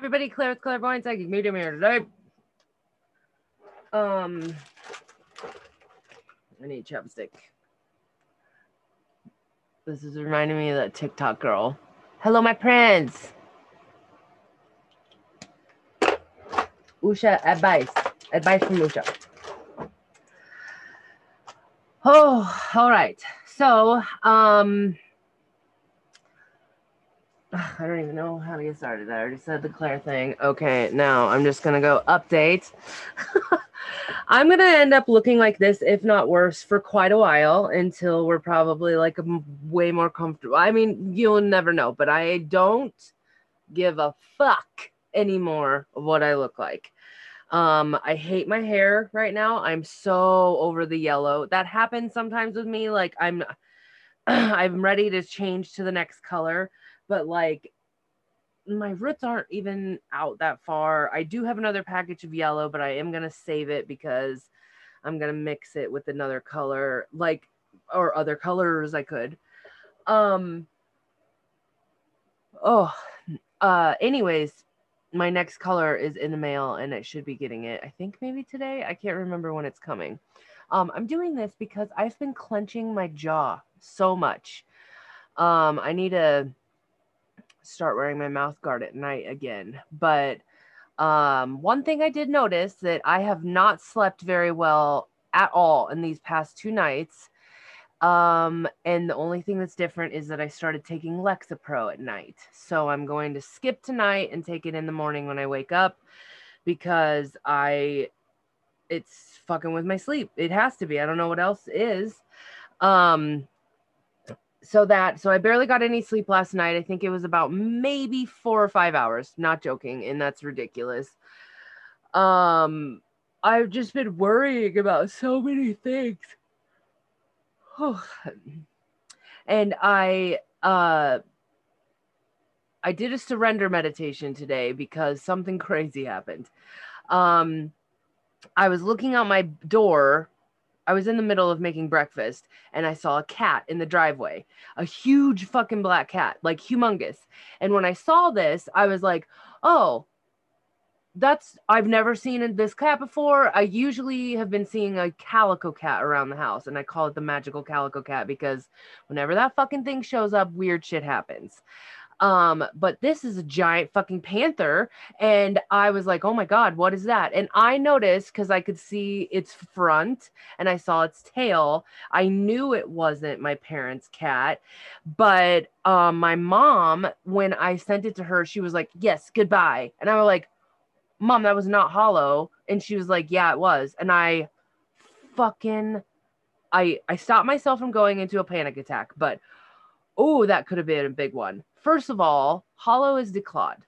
Everybody, Claire with Clairvoyant Psychic Medium here today. Um, I need chapstick. This is reminding me of that TikTok girl. Hello, my prince. Usha, advice. Advice from Usha. Oh, all right. So, um, I don't even know how to get started. I already said the Claire thing. Okay, now I'm just gonna go update. I'm gonna end up looking like this, if not worse, for quite a while until we're probably like way more comfortable. I mean, you'll never know, but I don't give a fuck anymore of what I look like. Um, I hate my hair right now. I'm so over the yellow. That happens sometimes with me. Like I'm I'm ready to change to the next color, but like my roots aren't even out that far. I do have another package of yellow, but I am gonna save it because I'm gonna mix it with another color, like or other colors I could. Um oh uh anyways, my next color is in the mail and I should be getting it. I think maybe today. I can't remember when it's coming. Um, I'm doing this because I've been clenching my jaw so much. Um, I need to start wearing my mouth guard at night again. But um, one thing I did notice that I have not slept very well at all in these past two nights. Um, and the only thing that's different is that I started taking Lexapro at night. So I'm going to skip tonight and take it in the morning when I wake up because I it's fucking with my sleep. It has to be. I don't know what else is. Um so that so I barely got any sleep last night. I think it was about maybe 4 or 5 hours, not joking, and that's ridiculous. Um I've just been worrying about so many things oh, and I uh I did a surrender meditation today because something crazy happened. Um I was looking out my door. I was in the middle of making breakfast and I saw a cat in the driveway, a huge fucking black cat, like humongous. And when I saw this, I was like, "Oh, that's I've never seen this cat before. I usually have been seeing a calico cat around the house, and I call it the magical calico cat because whenever that fucking thing shows up, weird shit happens. Um, but this is a giant fucking panther, and I was like, oh my god, what is that? And I noticed because I could see its front and I saw its tail. I knew it wasn't my parents' cat, but um, my mom, when I sent it to her, she was like, yes, goodbye, and I was like mom, that was not hollow. And she was like, yeah, it was. And I fucking, I, I stopped myself from going into a panic attack, but oh, that could have been a big one. First of all, hollow is declawed.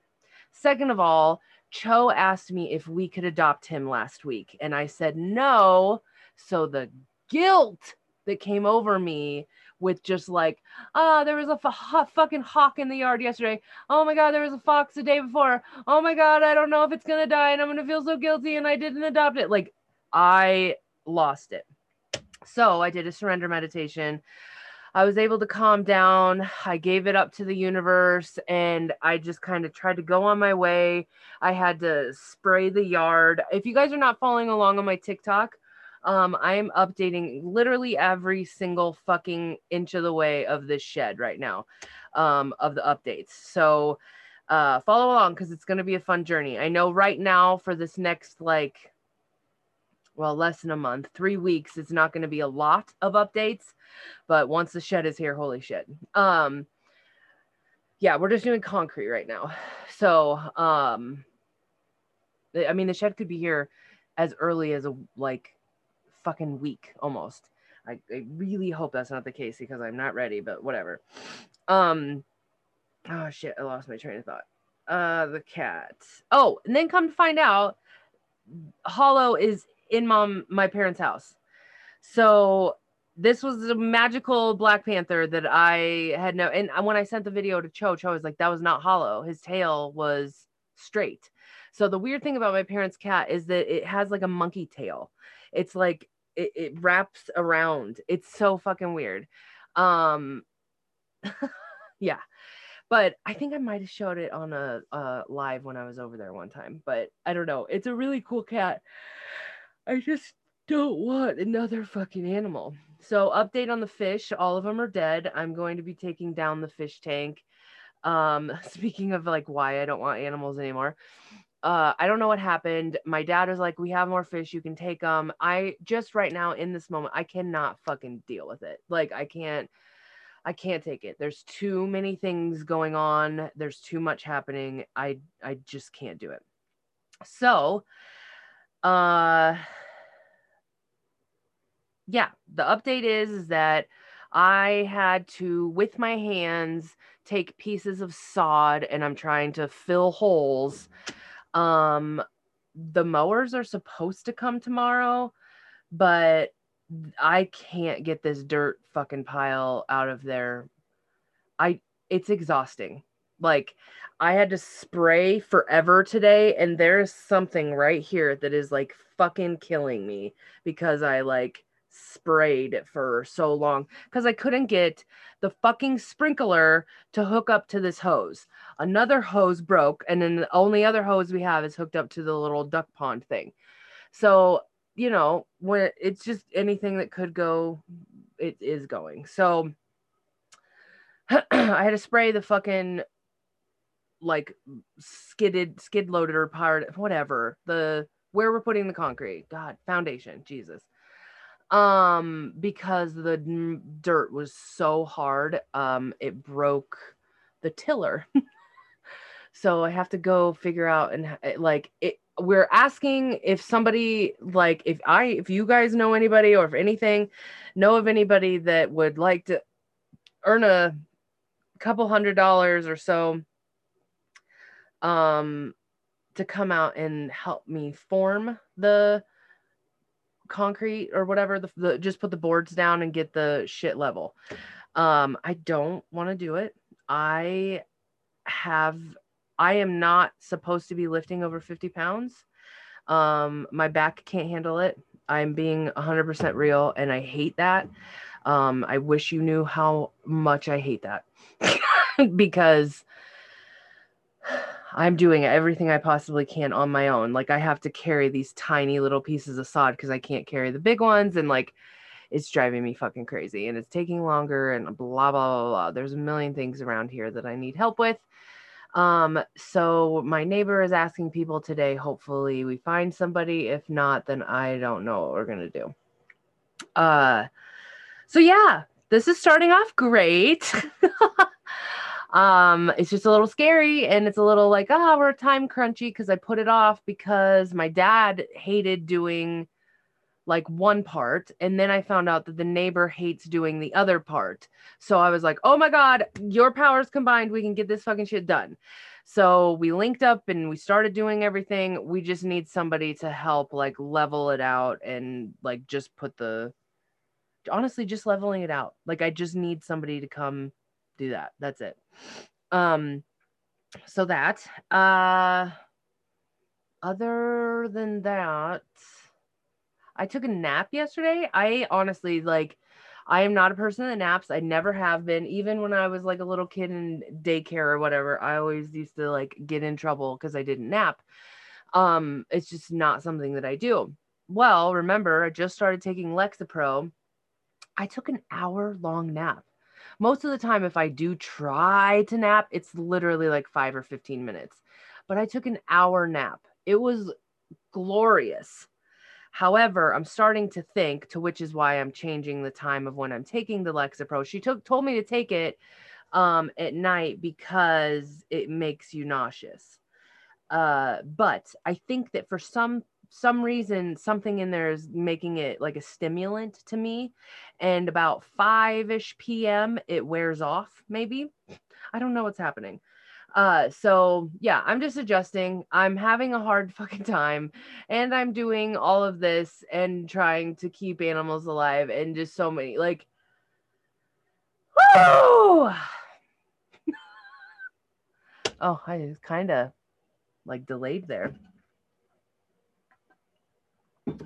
Second of all, Cho asked me if we could adopt him last week. And I said no. So the guilt that came over me with just like, ah, oh, there was a f- fucking hawk in the yard yesterday. Oh my God, there was a fox the day before. Oh my God, I don't know if it's going to die and I'm going to feel so guilty and I didn't adopt it. Like, I lost it. So I did a surrender meditation. I was able to calm down. I gave it up to the universe and I just kind of tried to go on my way. I had to spray the yard. If you guys are not following along on my TikTok, um, I am updating literally every single fucking inch of the way of this shed right now, um, of the updates. So uh, follow along because it's going to be a fun journey. I know right now for this next like, well, less than a month, three weeks, it's not going to be a lot of updates, but once the shed is here, holy shit. Um, yeah, we're just doing concrete right now. So, um, I mean, the shed could be here as early as a like fucking week almost. I, I really hope that's not the case because I'm not ready, but whatever. Um, oh shit, I lost my train of thought. Uh, the cat. Oh, and then come to find out, Hollow is in mom my parents' house. So this was a magical Black Panther that I had no. And when I sent the video to Cho, Cho was like, "That was not Hollow. His tail was straight." So the weird thing about my parents' cat is that it has like a monkey tail. It's like it, it wraps around. It's so fucking weird. Um yeah. but I think I might have showed it on a, a live when I was over there one time. But I don't know. It's a really cool cat. I just don't want another fucking animal. So update on the fish. All of them are dead. I'm going to be taking down the fish tank. Um, speaking of like why I don't want animals anymore. Uh, I don't know what happened. My dad was like, "We have more fish. You can take them." I just right now in this moment, I cannot fucking deal with it. Like I can't. I can't take it. There's too many things going on. There's too much happening. I I just can't do it. So, uh yeah, the update is, is that I had to, with my hands, take pieces of sod and I'm trying to fill holes. Um, the mowers are supposed to come tomorrow, but I can't get this dirt fucking pile out of there. I it's exhausting. Like I had to spray forever today and there's something right here that is like fucking killing me because I like sprayed for so long because I couldn't get the fucking sprinkler to hook up to this hose. Another hose broke, and then the only other hose we have is hooked up to the little duck pond thing. So, you know, when it's just anything that could go, it is going. So I had to spray the fucking like skidded, skid loaded or powered, whatever, the where we're putting the concrete. God, foundation, Jesus. Um because the dirt was so hard um it broke the tiller. So i have to go figure out and eh, like it we're asking if somebody like if i if you guys know anybody or if anything know of anybody that would like to earn a couple hundred dollars or so um to come out and help me form the concrete or whatever the, the just put the boards down and get the shit level. Um i don't want to do it. I have i am not supposed to be lifting over 50 pounds. Um my back can't handle it. I'm being 100% real and i hate that. Um i wish you knew how much i hate that. Because I'm doing everything I possibly can on my own. Like I have to carry these tiny little pieces of sod because I can't carry the big ones. And like it's driving me fucking crazy and it's taking longer and blah, blah, blah, blah. There's a million things around here that I need help with. Um, so my neighbor is asking people today. Hopefully we find somebody. If not, then I don't know what we're gonna do. Uh so yeah, this is starting off great. um it's just a little scary and it's a little like ah oh, we're time crunchy because i put it off because my dad hated doing like one part and then i found out that the neighbor hates doing the other part. So i was like oh my god your powers combined we can get this fucking shit done. So we linked up and we started doing everything. We just need somebody to help like level it out and like just put the honestly just leveling it out. Like i just need somebody to come do that. That's it. Um, so that, uh, other than that, I took a nap yesterday. I honestly like, I am not a person that naps. I never have been. Even when I was like a little kid in daycare or whatever, I always used to like get in trouble because I didn't nap. Um, it's just not something that I do. Well, remember, I just started taking Lexapro. I took an hour long nap most of the time if i do try to nap it's literally like 5 or 15 minutes but i took an hour nap. It was glorious. However i'm starting to think to which is why i'm changing the time of when i'm taking the lexapro she took told me to take it um, at night because it makes you nauseous. Uh, but i think that for some some reason something in there is making it like a stimulant to me and about 5ish pm it wears off maybe. I don't know what's happening. Uh so yeah i'm just adjusting i'm having a hard fucking time and i'm doing all of this and trying to keep animals alive and just so many like whoo! oh i kind of like delayed there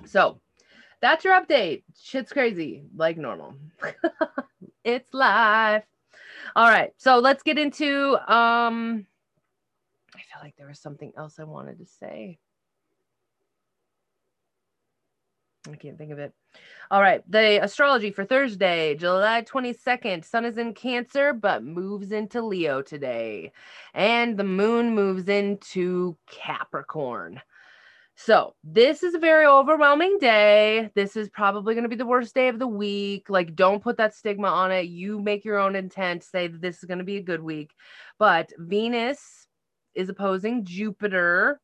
so that's your update. Shit's crazy, like normal. it's live. All right. So let's get into um I feel like there was something else I wanted to say. I can't think of it. All right. The astrology for Thursday, July 22nd. Sun is in Cancer, but moves into Leo today. And the moon moves into Capricorn. So, this is a very overwhelming day. This is probably going to be the worst day of the week. Like, don't put that stigma on it. You make your own intent, say that this is going to be a good week. But Venus is opposing Jupiter.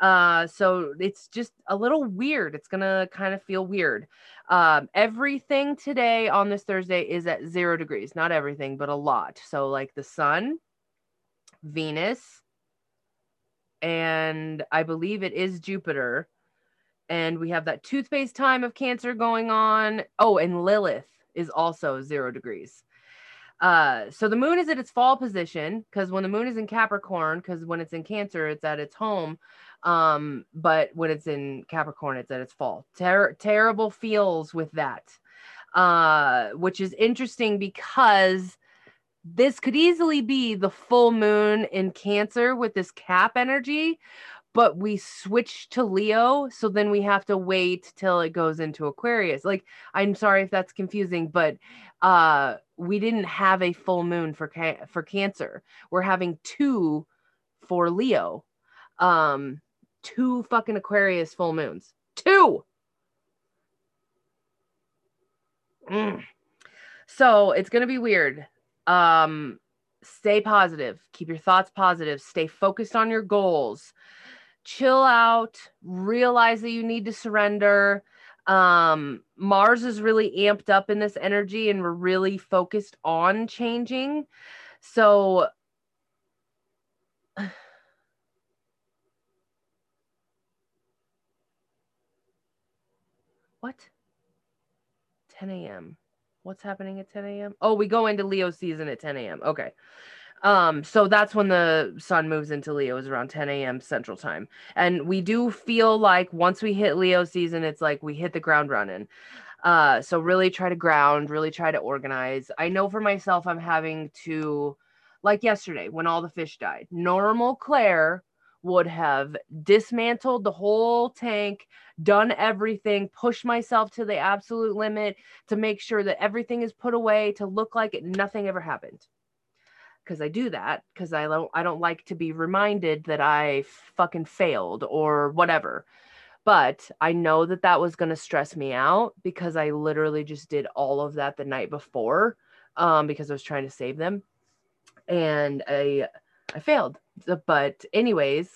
Uh, so it's just a little weird. It's going to kind of feel weird. Um, everything today on this Thursday is at zero degrees. Not everything, but a lot. So, like the sun, Venus, and I believe it is Jupiter. And we have that toothpaste time of Cancer going on. Oh, and Lilith is also zero degrees. Uh, so the moon is at its fall position because when the moon is in Capricorn, because when it's in Cancer, it's at its home. Um, but when it's in Capricorn, it's at its fall. Ter- terrible feels with that, uh, which is interesting because this could easily be the full moon in Cancer with this cap energy, but we switch to Leo. So then we have to wait till it goes into Aquarius. Like, I'm sorry if that's confusing, but uh, we didn't have a full moon for ca- for Cancer. We're having two for Leo. Um, two fucking Aquarius full moons. Two. Mm. So it's gonna be weird um stay positive. Keep your thoughts positive. Stay focused on your goals. Chill out. Realize that you need to surrender. Um mars is really amped up in this energy and we're really focused on changing. So what? 10 a.m what's happening at 10 a.m. Oh, we go into Leo season at 10 a.m. Okay. Um, so that's when the sun moves into Leo is around 10 a.m. Central Time. And we do feel like once we hit Leo season, it's like we hit the ground running. Uh, so really try to ground, really try to organize. I know for myself, I'm having to, like yesterday when all the fish died, normal Claire would have dismantled the whole tank, done everything, pushed myself to the absolute limit to make sure that everything is put away to look like it, nothing ever happened. Because I do that because I don't I don't like to be reminded that I fucking failed or whatever. But I know that that was going to stress me out because I literally just did all of that the night before um, because I was trying to save them, and I I failed. But anyways,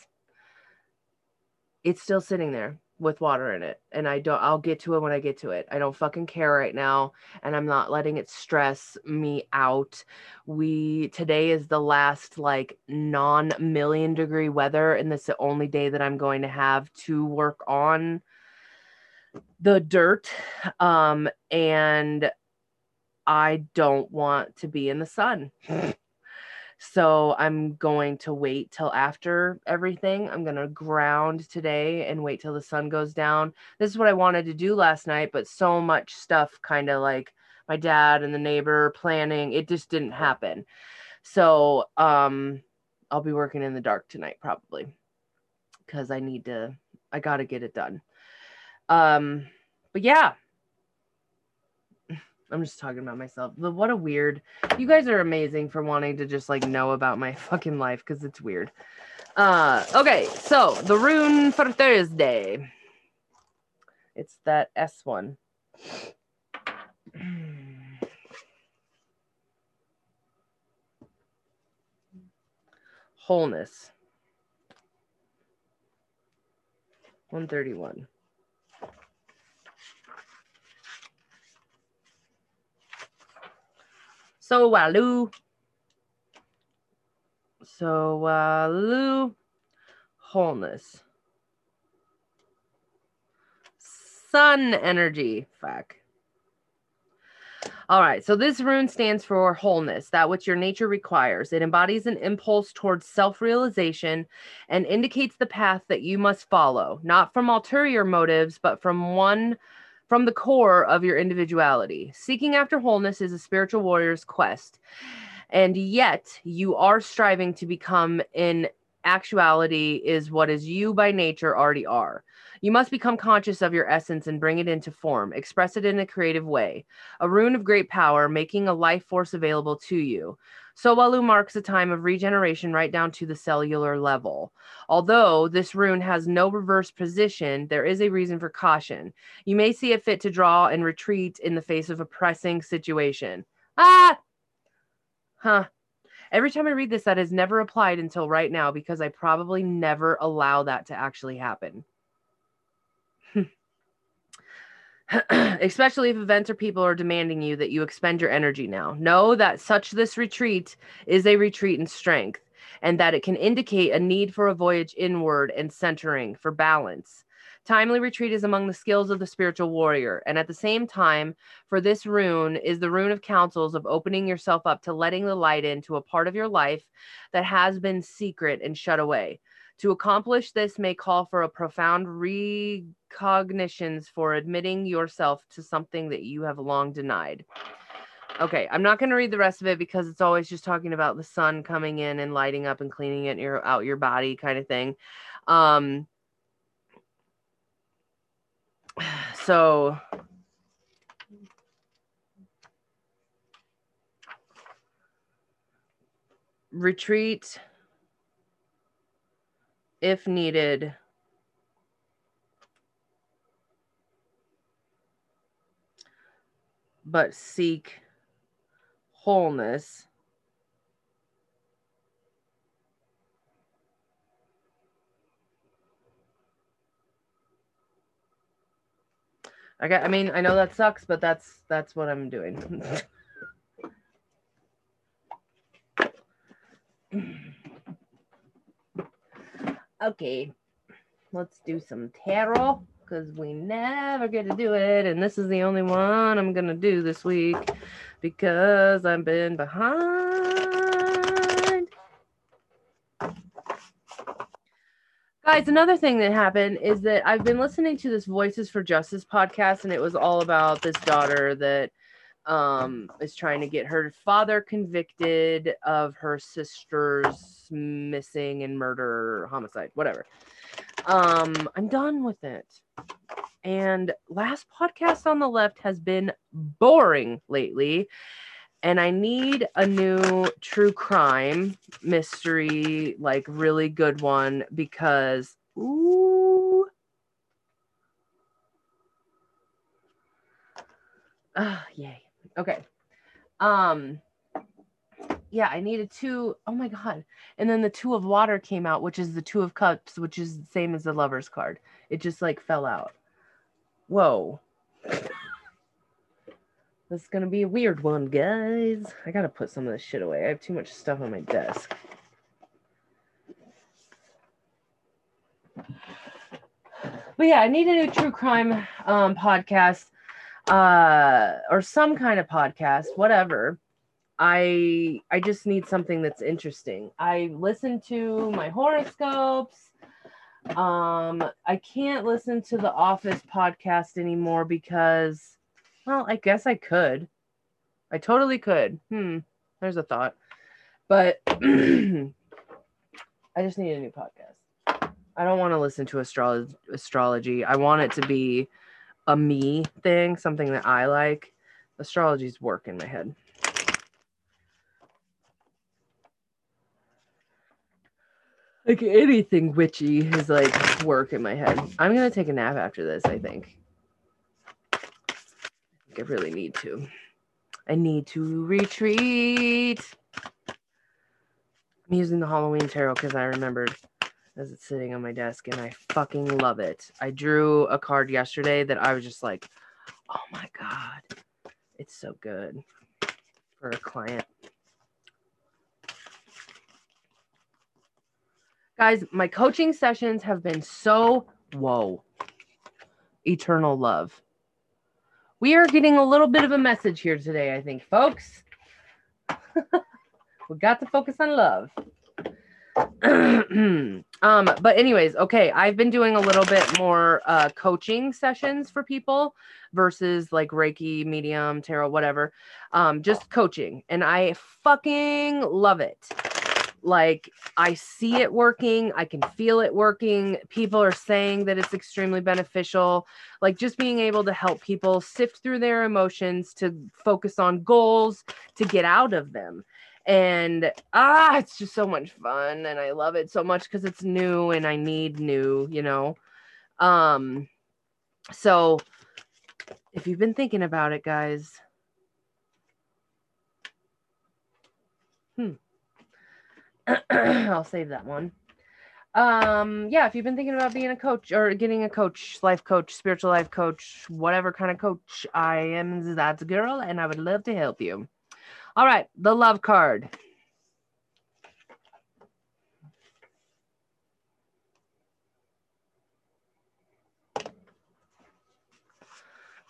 it's still sitting there with water in it and I don't I'll get to it when I get to it. I don't fucking care right now and I'm not letting it stress me out. We today is the last like non million degree weather and this is the only day that I'm going to have to work on the dirt um and I don't want to be in the sun. So I'm going to wait till after everything. I'm going to ground today and wait till the sun goes down. This is what I wanted to do last night, but so much stuff kind of like my dad and the neighbor planning, it just didn't happen. So um I'll be working in the dark tonight probably cuz I need to I got to get it done. Um but yeah, I'm just talking about myself. What a weird. You guys are amazing for wanting to just like know about my fucking life because it's weird. Uh, okay, so the rune for Thursday. It's that S one. Wholeness. 131. Sowelu. So Walu. Wholeness. Sun energy. Fuck. All right, so this rune stands for wholeness, that which your nature requires. It embodies an impulse towards self realization and indicates the path that you must follow, not from ulterior motives, but from one from the core of your individuality. Seeking after wholeness is a spiritual warrior's quest. And yet you are striving to become in actuality is what is you by nature already are. You must become conscious of your essence and bring it into form, express it in a creative way. A rune of great power, making a life force available to you. Sowelu marks a time of regeneration right down to the cellular level. Although this rune has no reverse position, there is a reason for caution. You may see it fit to draw and retreat in the face of a pressing situation. Ah! Huh. Every time I read this, that has never applied until right now because I probably never allow that to actually happen. especially if events or people are demanding you that you expend your energy now. Know that such this retreat is a retreat in strength and that it can indicate a need for a voyage inward and centering for balance. Timely retreat is among the skills of the spiritual warrior. And at the same time, for this rune is the rune of counsels of opening yourself up to letting the light into a part of your life that has been secret and shut away. To accomplish this may call for a profound recognitions for admitting yourself to something that you have long denied. Okay, I'm not going to read the rest of it because it's always just talking about the sun coming in and lighting up and cleaning it your, out your body kind of thing. Um, so retreat if needed. But seek wholeness. I got, I mean, I know that sucks, but that's that's what I'm doing. Okay, let's do some tarot because we never get to do it. And this is the only one I'm to do this week because I've been behind. Guys, another thing that happened is that I've been listening to this Voices for Justice podcast, and it was all about this daughter that um, is trying to get her father convicted of her sister's missing and murder, homicide, whatever. Um, I'm done with it. And last podcast on the left has been boring lately. And I need a new true crime mystery, like really good one, because ooh. Ah, yay. Okay. Um yeah, I needed two. Oh my god. And then the two of water came out, which is the two of cups, which is the same as the lover's card. It just like fell out. Whoa. This is gonna be a weird one, guys. I gotta put some of this shit away. I have too much stuff on my desk. But yeah, I need a new true crime um, podcast uh, or some kind of podcast, whatever. I I just need something that's interesting. I listen to my horoscopes. Um, I can't listen to the Office podcast anymore because, well, I guess I could. I totally could. Hmm. There's a thought, but I just need a new podcast. I don't want to listen to astrology. Astrology. I want it to be a me thing, something that I like. Astrology's work in my head. Like anything witchy is like work in my head. I'm gonna take a nap after this, I think. I really need to. I need to retreat. I'm using the Halloween tarot because I remembered as it's sitting on my desk and I fucking love it. I drew a card yesterday that I was just like, oh my God, it's so good for a client. Guys, my coaching sessions have been so whoa, eternal love. We are getting a little bit of a message here today, I think, folks. we got to focus on love. Um, but anyways, okay, I've been doing a little bit more uh coaching sessions for people versus like Reiki, medium, tarot, whatever. Um, just coaching, and I fucking love it. Like I see it working, I can feel it working. People are saying that it's extremely beneficial. Like just being able to help people sift through their emotions to focus on goals to get out of them and ah it's just so much fun and i love it so much because it's new and i need new you know um so if you've been thinking about it guys hmm i'll save that one um yeah if you've been thinking about being a coach or getting a coach life coach spiritual life coach whatever kind of coach i am that's a girl and i would love to help you all right, the love card.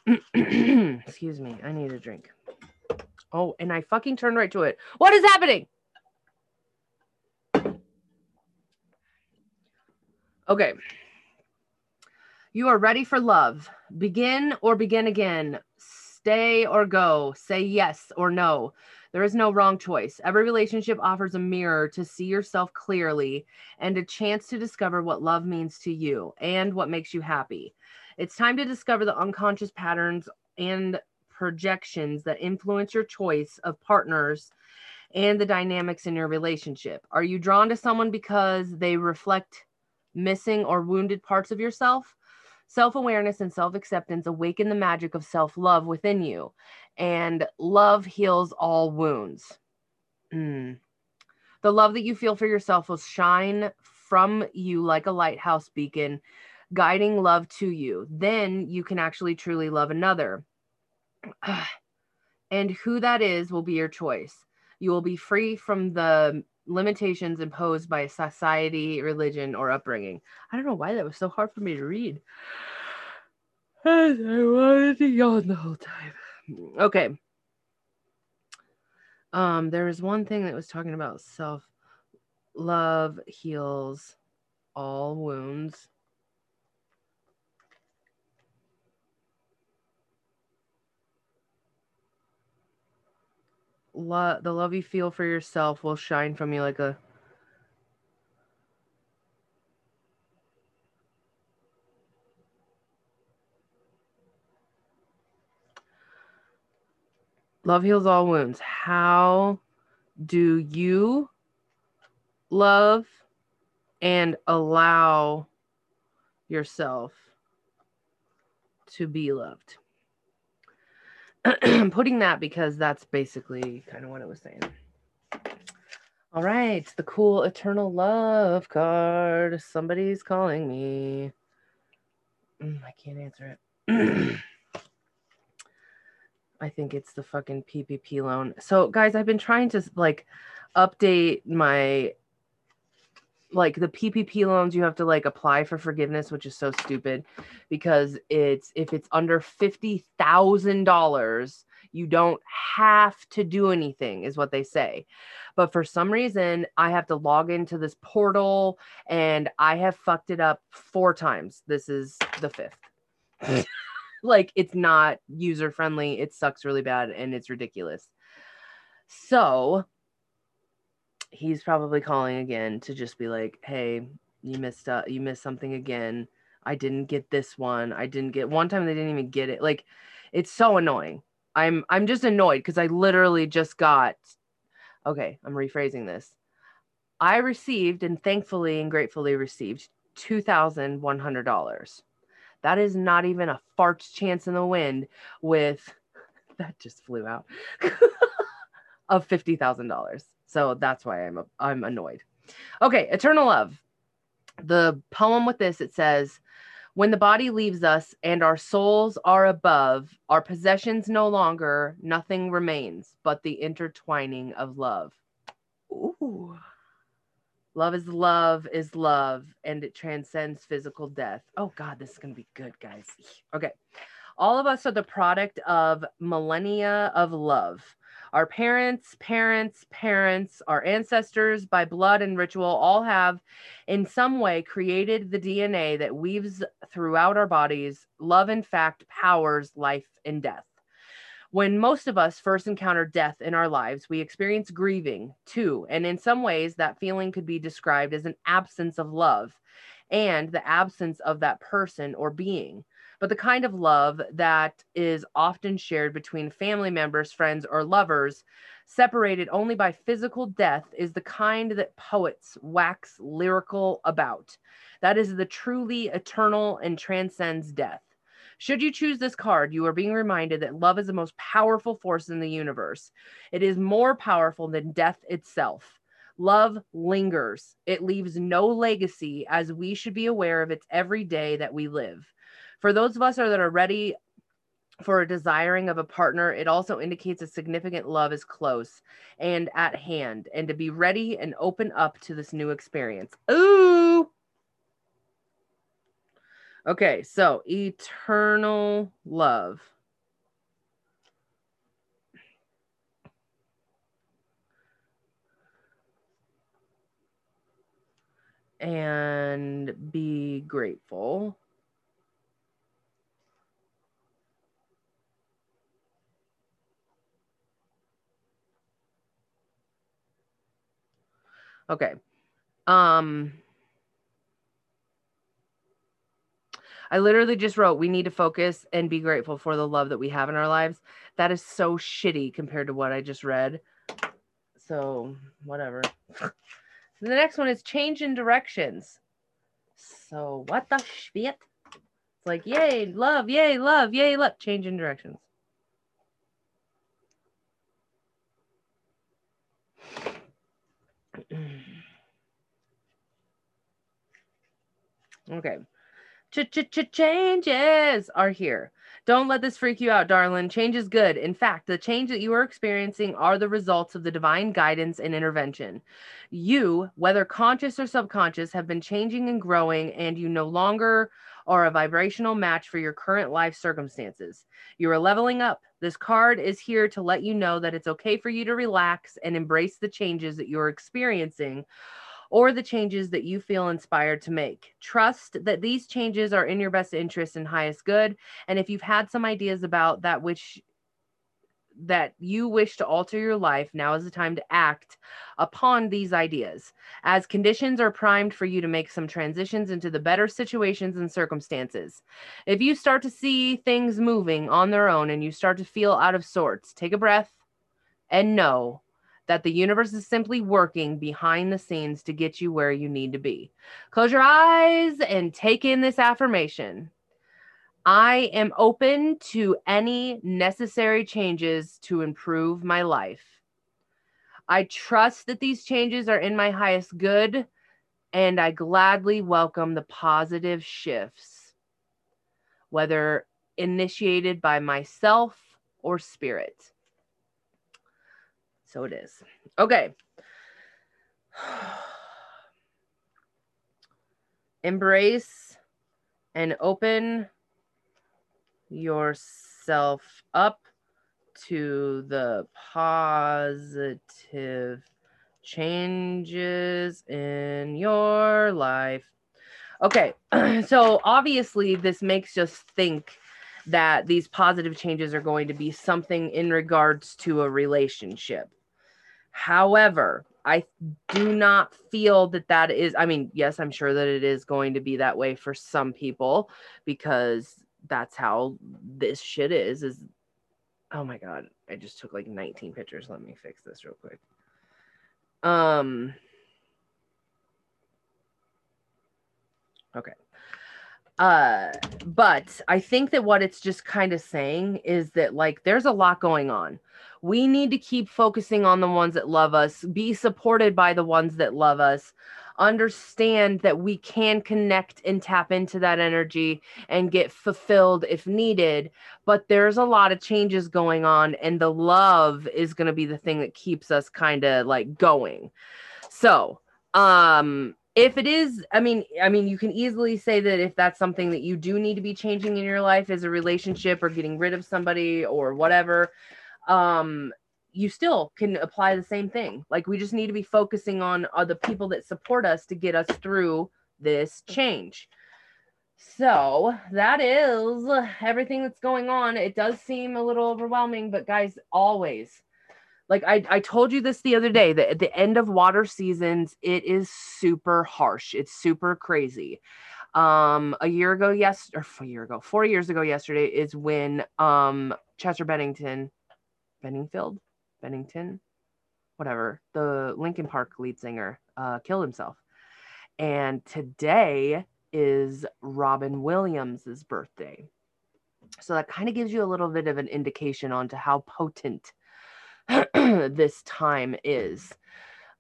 Excuse me, I need a drink. Oh, and I fucking turned right to it. What is happening? Okay. You are ready for love. Begin or begin again stay or go, say yes or no. There is no wrong choice. Every relationship offers a mirror to see yourself clearly and a chance to discover what love means to you and what makes you happy. It's time to discover the unconscious patterns and projections that influence your choice of partners and the dynamics in your relationship. Are you drawn to someone because they reflect missing or wounded parts of yourself? Self awareness and self acceptance awaken the magic of self love within you, and love heals all wounds. Mm. The love that you feel for yourself will shine from you like a lighthouse beacon, guiding love to you. Then you can actually truly love another. and who that is will be your choice. You will be free from the limitations imposed by society, religion, or upbringing. I don't know why that was so hard for me to read. I wanted to yawn the whole time. Okay. Um, there was one thing that was talking about self love heals all wounds. Lo- the love you feel for yourself will shine from you like a love heals all wounds. How do you love and allow yourself to be loved I'm putting that because that's basically kind of what it was saying. All right, the cool eternal love card. Somebody's calling me. Mm, I can't answer it. I think it's the fucking PPP loan. So, guys, I've been trying to like update my like the PPP loans, you have to like apply for forgiveness, which is so stupid because it's if it's under fifty thousand dollars, you don't have to do anything, is what they say. But for some reason, I have to log into this portal and I have fucked it up four times. This is the fifth. like it's not user friendly. It sucks really bad and it's ridiculous. So he's probably calling again to just be like, "Hey, you missed uh, you missed something again. I didn't get this one. I didn't get one time they didn't even get it. Like it's so annoying. I'm I'm just annoyed because I literally just got okay, I'm rephrasing this. I received and thankfully and gratefully received $2,100. That is not even a fart's chance in the wind with that just flew out of $50,000. So that's why I'm I'm annoyed. Okay, eternal love. The poem with this it says, when the body leaves us and our souls are above, our possessions no longer, nothing remains but the intertwining of love. Ooh. Love is love is love, and it transcends physical death. Oh, God, this is going to be good, guys. Okay. All of us are the product of millennia of love. Our parents, parents, parents, our ancestors by blood and ritual all have, in some way, created the DNA that weaves throughout our bodies. Love, in fact, powers life and death. When most of us first encounter death in our lives, we experience grieving too. And in some ways, that feeling could be described as an absence of love and the absence of that person or being but the kind of love that is often shared between family members, friends, or lovers, separated only by physical death, is the kind that poets wax lyrical about. That is the truly eternal and transcends death. Should you choose this card, you are being reminded that love is the most powerful force in the universe. It is more powerful than death itself. Love lingers, it leaves no legacy, as we should be aware of its every day that we live. For those of us that are ready for a desiring of a partner, it also indicates a significant love is close and at hand, and to be ready and open up to this new experience. Ooh. Okay, so eternal love. And be grateful. Okay. Um I literally just wrote, we need to focus and be grateful for the love that we have in our lives. That is so shitty compared to what I just read. So, whatever. the next one is change in directions. So, what the shit? It's like, yay, love, yay, love, yay, love. Change in directions. okay. Changes are here. Don't let this freak you out, darling. Change is good. In fact, the change that you are experiencing are the results of the divine guidance and intervention. You, whether conscious or subconscious, have been changing and growing, and you no longer are a vibrational match for your current life circumstances. You are leveling up. This card is here to let you know that it's okay for you to relax and embrace the changes that you're experiencing or the changes that you feel inspired to make. Trust that these changes are in your best interest and highest good. And if you've had some ideas about that which that you wish to alter your life, now is the time to act upon these ideas. As conditions are primed for you to make some transitions into the better situations and circumstances. If you start to see things moving on their own and you start to feel out of sorts, take a breath and know that the universe is simply working behind the scenes to get you where you need to be. Close your eyes and take in this affirmation. I am open to any necessary changes to improve my life. I trust that these changes are in my highest good, and I gladly welcome the positive shifts, whether initiated by myself or spirit. So it is. Okay. Embrace and open yourself up to the positive changes in your life. Okay, so obviously, this makes us think that these positive changes are going to be something in regards to a relationship. However, I do not feel that that is, I mean, yes, I'm sure that it is going to be that way for some people because that's how this shit is is oh my god i just took like 19 pictures. Let me fix this real quick. Um okay. Uh but i think that what it's just kind of saying is that like there's a lot going on. We need to keep focusing on the ones that love us be supported by the ones that love us understand that we can connect and tap into that energy and get fulfilled if needed. But there's a lot of changes going on, and the love is going to be the thing that keeps us kind of like going. So, um, if it is i mean i mean you can easily say that if that's something that you do need to be changing in your life as a relationship or getting rid of somebody or whatever um you still can apply the same thing. Like we just need to be focusing on are the people that support us to get us through this change. So that is everything that's going on. It does seem a little overwhelming, but guys, always like I, I told you this the other day that at the end of water seasons, it is super harsh. It's super crazy. Um, a year ago, yes, or a year ago, four years ago, yesterday is when um Chester Bennington, Benningfield, Bennington, whatever, the Linkin Park lead singer, uh, killed himself. And today is Robin Williams's birthday. So that kind of gives you a little bit of an indication onto how potent this time is.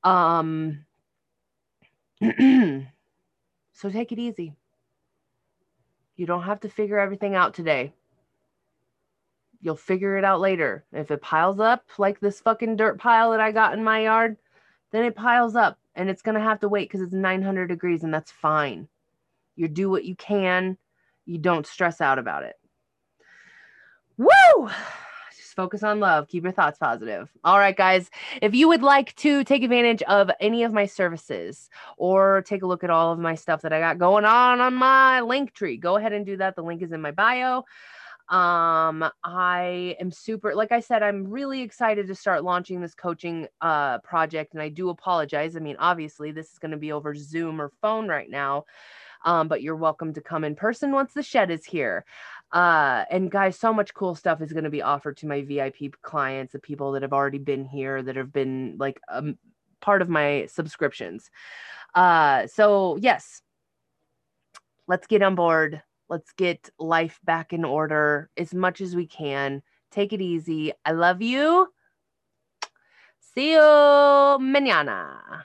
Um so take it easy. You don't have to figure everything out today. You'll figure it out later. If it piles up like this fucking dirt pile that I got in my yard, then it piles up and it's going to have to wait because it's 900 degrees and that's fine. You do what you can, you don't stress out about it. Woo! Just focus on love. Keep your thoughts positive. All right, guys. If you would like to take advantage of any of my services or take a look at all of my stuff that I got going on on my link tree, go ahead and do that. The link is in my bio um i am super like i said i'm really excited to start launching this coaching uh project and i do apologize. I mean obviously this is going to be over zoom or phone right now um, but you're welcome to come in person once the shed is here. Uh and guys so much cool stuff is going to be offered to my vip clients the people that have already been here that have been like um, part of my subscriptions. Uh so yes. Let's get on board Let's get life back in order as much as we can. Take it easy. I love you. See you mañana.